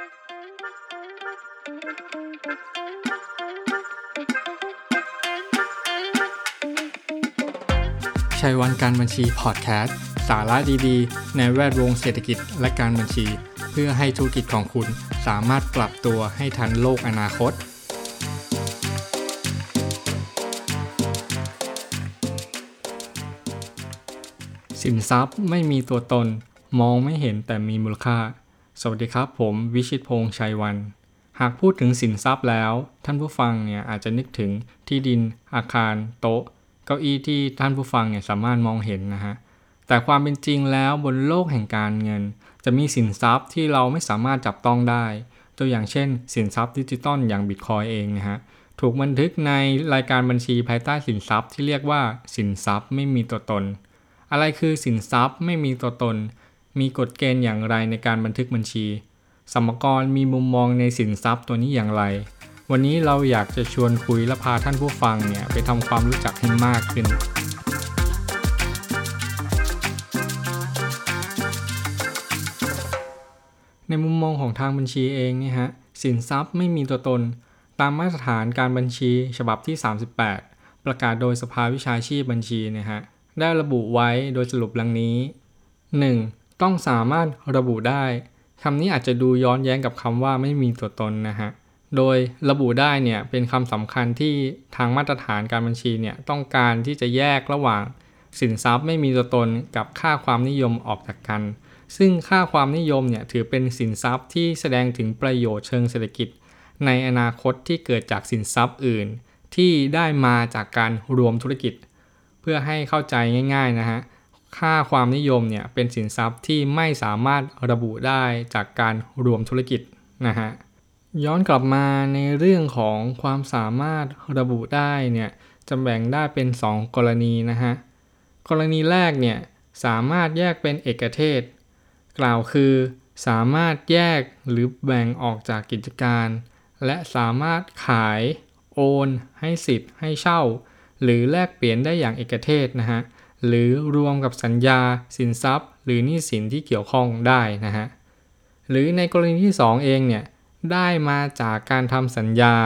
ชัยวันการบัญชีพอดแคสต์สาระดีๆ ในแวดวงเศรษฐกิจและการบัญชี เพื่อให้ธุรกิจของคุณสามารถปรับตัวให้ทันโลกอนาคต สินทรัพย์ไม่มีตัวตน มองไม่เห็นแต่มีมูลค่า สวัสดีครับผมวิชิตพงษ์ชัยวัน หากพูดถึงสินทรัพย์แล้ว ท่านผู้ฟังเนี่ยอาจจะนึกถึงที่ดิน อาคาร โต๊ะ เก้าอี้ที่ท่านผู้ฟังเนี่ยสามารถมองเห็นนะฮะแต่ความเป็นจริงแล้วบนโลกแห่งการเงิน จะมีสินทรัพย์ที่เราไม่สามารถจับต้องได้ ตัวอย่างเช่น สินทรัพย์ดิจิตอลอย่างบิตคอยเองนะฮะถูกบันทึกในรายการบัญชีภายใต้สินทรัพย์ที่เรียกว่าสินทรัพย์ไม่มีตัวตน อะไรคือสินทรัพย์ไม่มีตัวตน มีกฎเกณฑ์อย่างไรในการบันทึกบัญชีสมกรมีมุมมองในสินทรัพย์ตัวนี้อย่างไร วันนี้เราอยากจะชวนคุยและพาท่านผู้ฟังเนี่ยไปทำความรู้จักให้มากขึ้น ในมุมมองของทางบัญชีเองเนี่ยฮะ สินทรัพย์ไม่มีตัวตน ตามมาตรฐานการบัญชีฉบับที่ 38 ประกาศโดยสภาวิชาชีพบัญชีนะฮะ ได้ระบุไว้โดยสรุปดังนี้ 1. ต้องสามารถระบุได้คำนี้อาจจะดูย้อนแย้งกับคำว่าไม่มีตัวตนนะฮะ โดยระบุได้เนี่ยเป็นคำสำคัญที่ทางมาตรฐานการบัญชีเนี่ยต้องการที่จะแยกระหว่าง สินทรัพย์ไม่มีตัวตนกับค่าความนิยมออกจากกัน ซึ่งค่าความนิยมเนี่ยถือเป็นสินทรัพย์ที่แสดงถึงประโยชน์เชิงเศรษฐกิจ ในอนาคตที่เกิดจากสินทรัพย์อื่น ที่ได้มาจากการรวมธุรกิจ เพื่อให้เข้าใจง่าย ๆนะฮะ ค่าความนิยมเนี่ยเป็นสินทรัพย์ที่ไม่สามารถระบุได้จากการรวมธุรกิจนะฮะย้อนกลับมาในเรื่องของความสามารถระบุได้เนี่ยจะแบ่งได้เป็น 2 กรณีนะฮะกรณีแรกเนี่ยสามารถแยกเป็นเอกเทศ กล่าวคือสามารถแยกหรือแบ่งออกจากกิจการ และสามารถขาย โอน ให้สิทธิ์ ให้เช่า หรือแลกเปลี่ยนได้อย่างเอกเทศนะฮะ หรือรวมกับสัญญา สินทรัพย์ หรือหนี้สินที่เกี่ยวข้องได้นะฮะหรือในกรณีที่ 2 เองเนี่ยได้มาจากการทำสัญญา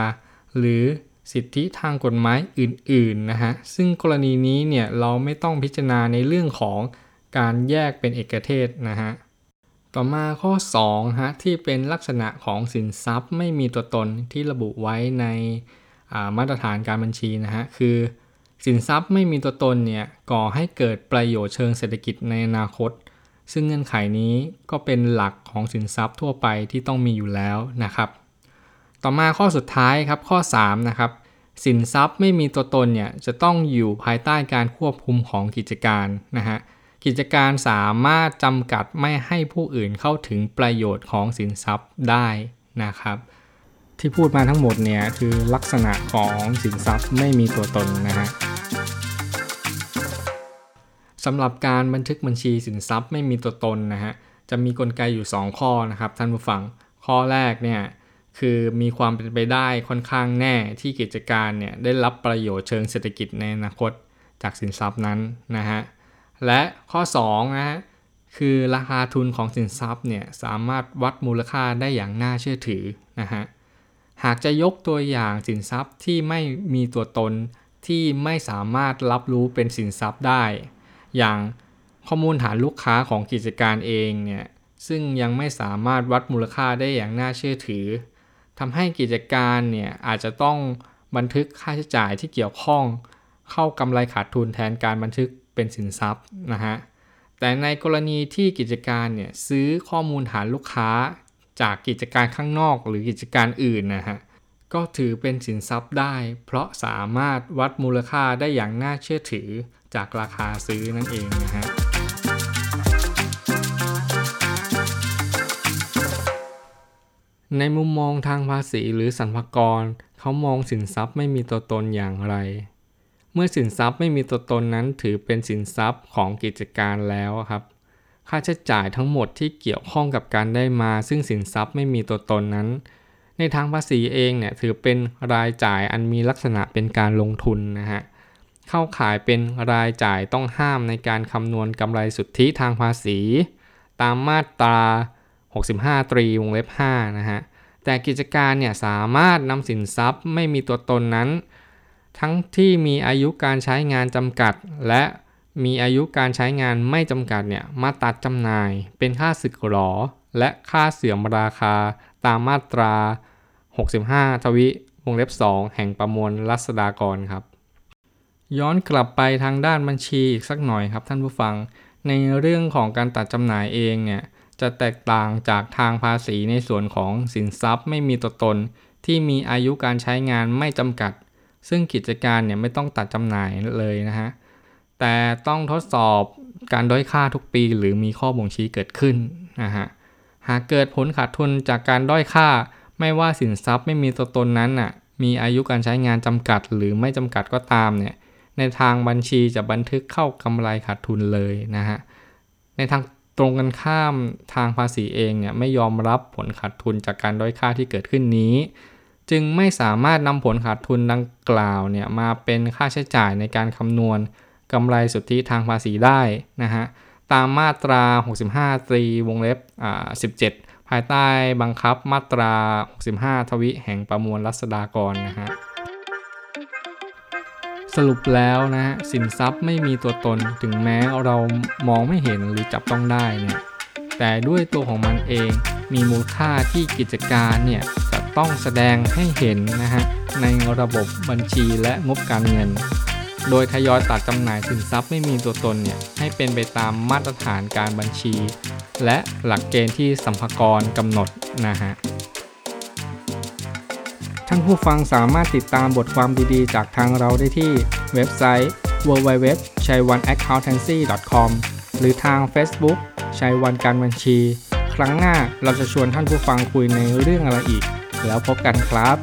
หรือสิทธิทางกฎหมายอื่นๆนะฮะซึ่งกรณีนี้เนี่ยเราไม่ต้องพิจารณาในเรื่องของการแยกเป็นเอกเทศนะฮะต่อมาข้อ2ฮะที่เป็นลักษณะของสินทรัพย์ไม่มีตัวตนที่ระบุไว้ในมาตรฐานการบัญชีนะฮะคือ สินทรัพย์ไม่มีตัวตนเนี่ยก่อให้เกิดประโยชน์เชิงเศรษฐกิจในอนาคต ซึ่งเงื่อนไขนี้ก็เป็นหลักของสินทรัพย์ทั่วไปที่ต้องมีอยู่แล้วนะครับ ต่อมาข้อสุดท้ายครับข้อ3นะครับสินทรัพย์ไม่มีตัวตนเนี่ยจะต้องอยู่ภายใต้การควบคุมของกิจการนะฮะกิจการสามารถจำกัดไม่ให้ผู้อื่นเข้าถึงประโยชน์ของสินทรัพย์ได้นะครับ ที่พูดมาทั้งหมดเนี่ยคือลักษณะของสินทรัพย์ไม่มีตัวตนนะฮะสำหรับการบันทึกบัญชีสินทรัพย์ไม่มีตัวตนนะฮะจะมีกลไกอยู่ 2 ข้อนะครับท่านผู้ฟังข้อแรกเนี่ยคือมีความเป็นไปได้ค่อนข้างแน่ที่กิจการเนี่ยได้รับประโยชน์เชิงเศรษฐกิจในอนาคตจากสินทรัพย์นั้นนะฮะและข้อ2นะฮะคือราคาทุนของสินทรัพย์เนี่ยสามารถวัดมูลค่าได้อย่างน่าเชื่อถือนะฮะ หากจะยกตัวอย่างสินทรัพย์ที่ไม่มีตัวตนที่ไม่สามารถรับรู้เป็นสินทรัพย์ได้ อย่างข้อมูลฐานลูกค้าของกิจการเองเนี่ยซึ่งยังไม่สามารถวัดมูลค่าได้อย่างน่าเชื่อถือทำให้กิจการเนี่ยอาจจะต้องบันทึกค่าใช้จ่ายที่เกี่ยวข้อง เข้ากำไรขาดทุนแทนการบันทึกเป็นสินทรัพย์นะฮะแต่ในกรณีที่กิจการเนี่ยซื้อข้อมูลฐานลูกค้า จากกิจการข้างนอกหรือกิจการอื่นนะฮะก็ถือเป็นสินทรัพย์ได้ เพราะสามารถวัดมูลค่าได้อย่างน่าเชื่อถือจากราคาซื้อนั่นเองนะฮะในมุมมองทางภาษีหรือสรรพากรเขามองสินทรัพย์ไม่มีตัวตนอย่างไร เมื่อสินทรัพย์ไม่มีตัวตนนั้นถือเป็นสินทรัพย์ของกิจการแล้วครับ ค่าใช้จ่ายทั้งหมดที่เกี่ยวข้องกับการได้มา ซึ่งสินทรัพย์ไม่มีตัวตนนั้น ในทางภาษีเองเนี่ยถือเป็นรายจ่ายอันมีลักษณะเป็นการลงทุนนะฮะเข้าขายเป็นรายจ่ายต้องห้ามในการคำนวณกำไรสุทธิทางภาษี ตามมาตรา 65 ตรีวงเล็บ5นะฮะแต่กิจการเนี่ยสามารถนำสินทรัพย์ไม่มีตัวตนนั้น ทั้งที่มีอายุการใช้งานจำกัด และ มีอายุการใช้งานไม่จำกัดเนี่ยมาตัดจำหน่าย เป็นค่าสึกหรอ และค่าเสื่อมราคาตามมาตรา 65 ทวิวงเล็บ 2 แห่งประมวลรัษฎากรครับ ย้อนกลับไปทางด้านบัญชีอีกสักหน่อยครับท่านผู้ฟัง ในเรื่องของการตัดจำหน่ายเองเนี่ยจะแตกต่างจากทางภาษีในส่วนของสินทรัพย์ไม่มีตัวตน ที่มีอายุการใช้งานไม่จำกัด ซึ่งกิจการเนี่ยไม่ต้องตัดจำหน่ายเลยนะฮะ แต่ต้องทดสอบการด้อยค่าทุกปี หรือมีข้อบ่งชี้เกิดขึ้นนะฮะหากเกิดผลขาดทุนจากการด้อยค่า ไม่ว่าสินทรัพย์ไม่มีตัวตนนั้นน่ะมีอายุการใช้งานจำกัดหรือไม่จำกัดก็ตามเนี่ยในทางบัญชีจะบันทึกเข้ากำไรขาดทุนเลยนะฮะในทางตรงกันข้ามทางภาษีเองเนี่ยไม่ยอมรับผลขาดทุนจากการด้อยค่าที่เกิดขึ้นนี้ จึงไม่สามารถนำผลขาดทุนดังกล่าวเนี่ยมาเป็นค่าใช้จ่ายในการคำนวณ กำไรสุทธิทางภาษีได้นะฮะตามมาตรา 65 ตรีวงเล็บอ่า17 ภายใต้บังคับมาตรา 65 ทวิแห่งประมวลรัษฎากรนะฮะสรุปแล้วนะฮะสินทรัพย์ไม่มีตัวตนถึงแม้เรามองไม่เห็นหรือจับต้องได้เนี่ยแต่ด้วยตัวของมันเองมีมูลค่าที่กิจการเนี่ยจะต้องแสดงให้เห็นนะฮะในระบบบัญชีและงบการเงิน โดยทยอยตัดจำหน่ายสินทรัพย์ไม่มีตัวตนเนี่ยให้เป็นไปตามมาตรฐานการบัญชี และหลักเกณฑ์ที่สัมภากรกำหนดนะฮะท่านผู้ฟังสามารถติดตามบทความดีๆ จากทางเราได้ที่เว็บไซต์ www c h a i w a n a c c o u n t a n c y com หรือทาง Facebook ชัยวันการบัญชี ครั้งหน้าเราจะชวนท่านผู้ฟังคุยในเรื่องอะไรอีก แล้วพบกันครับ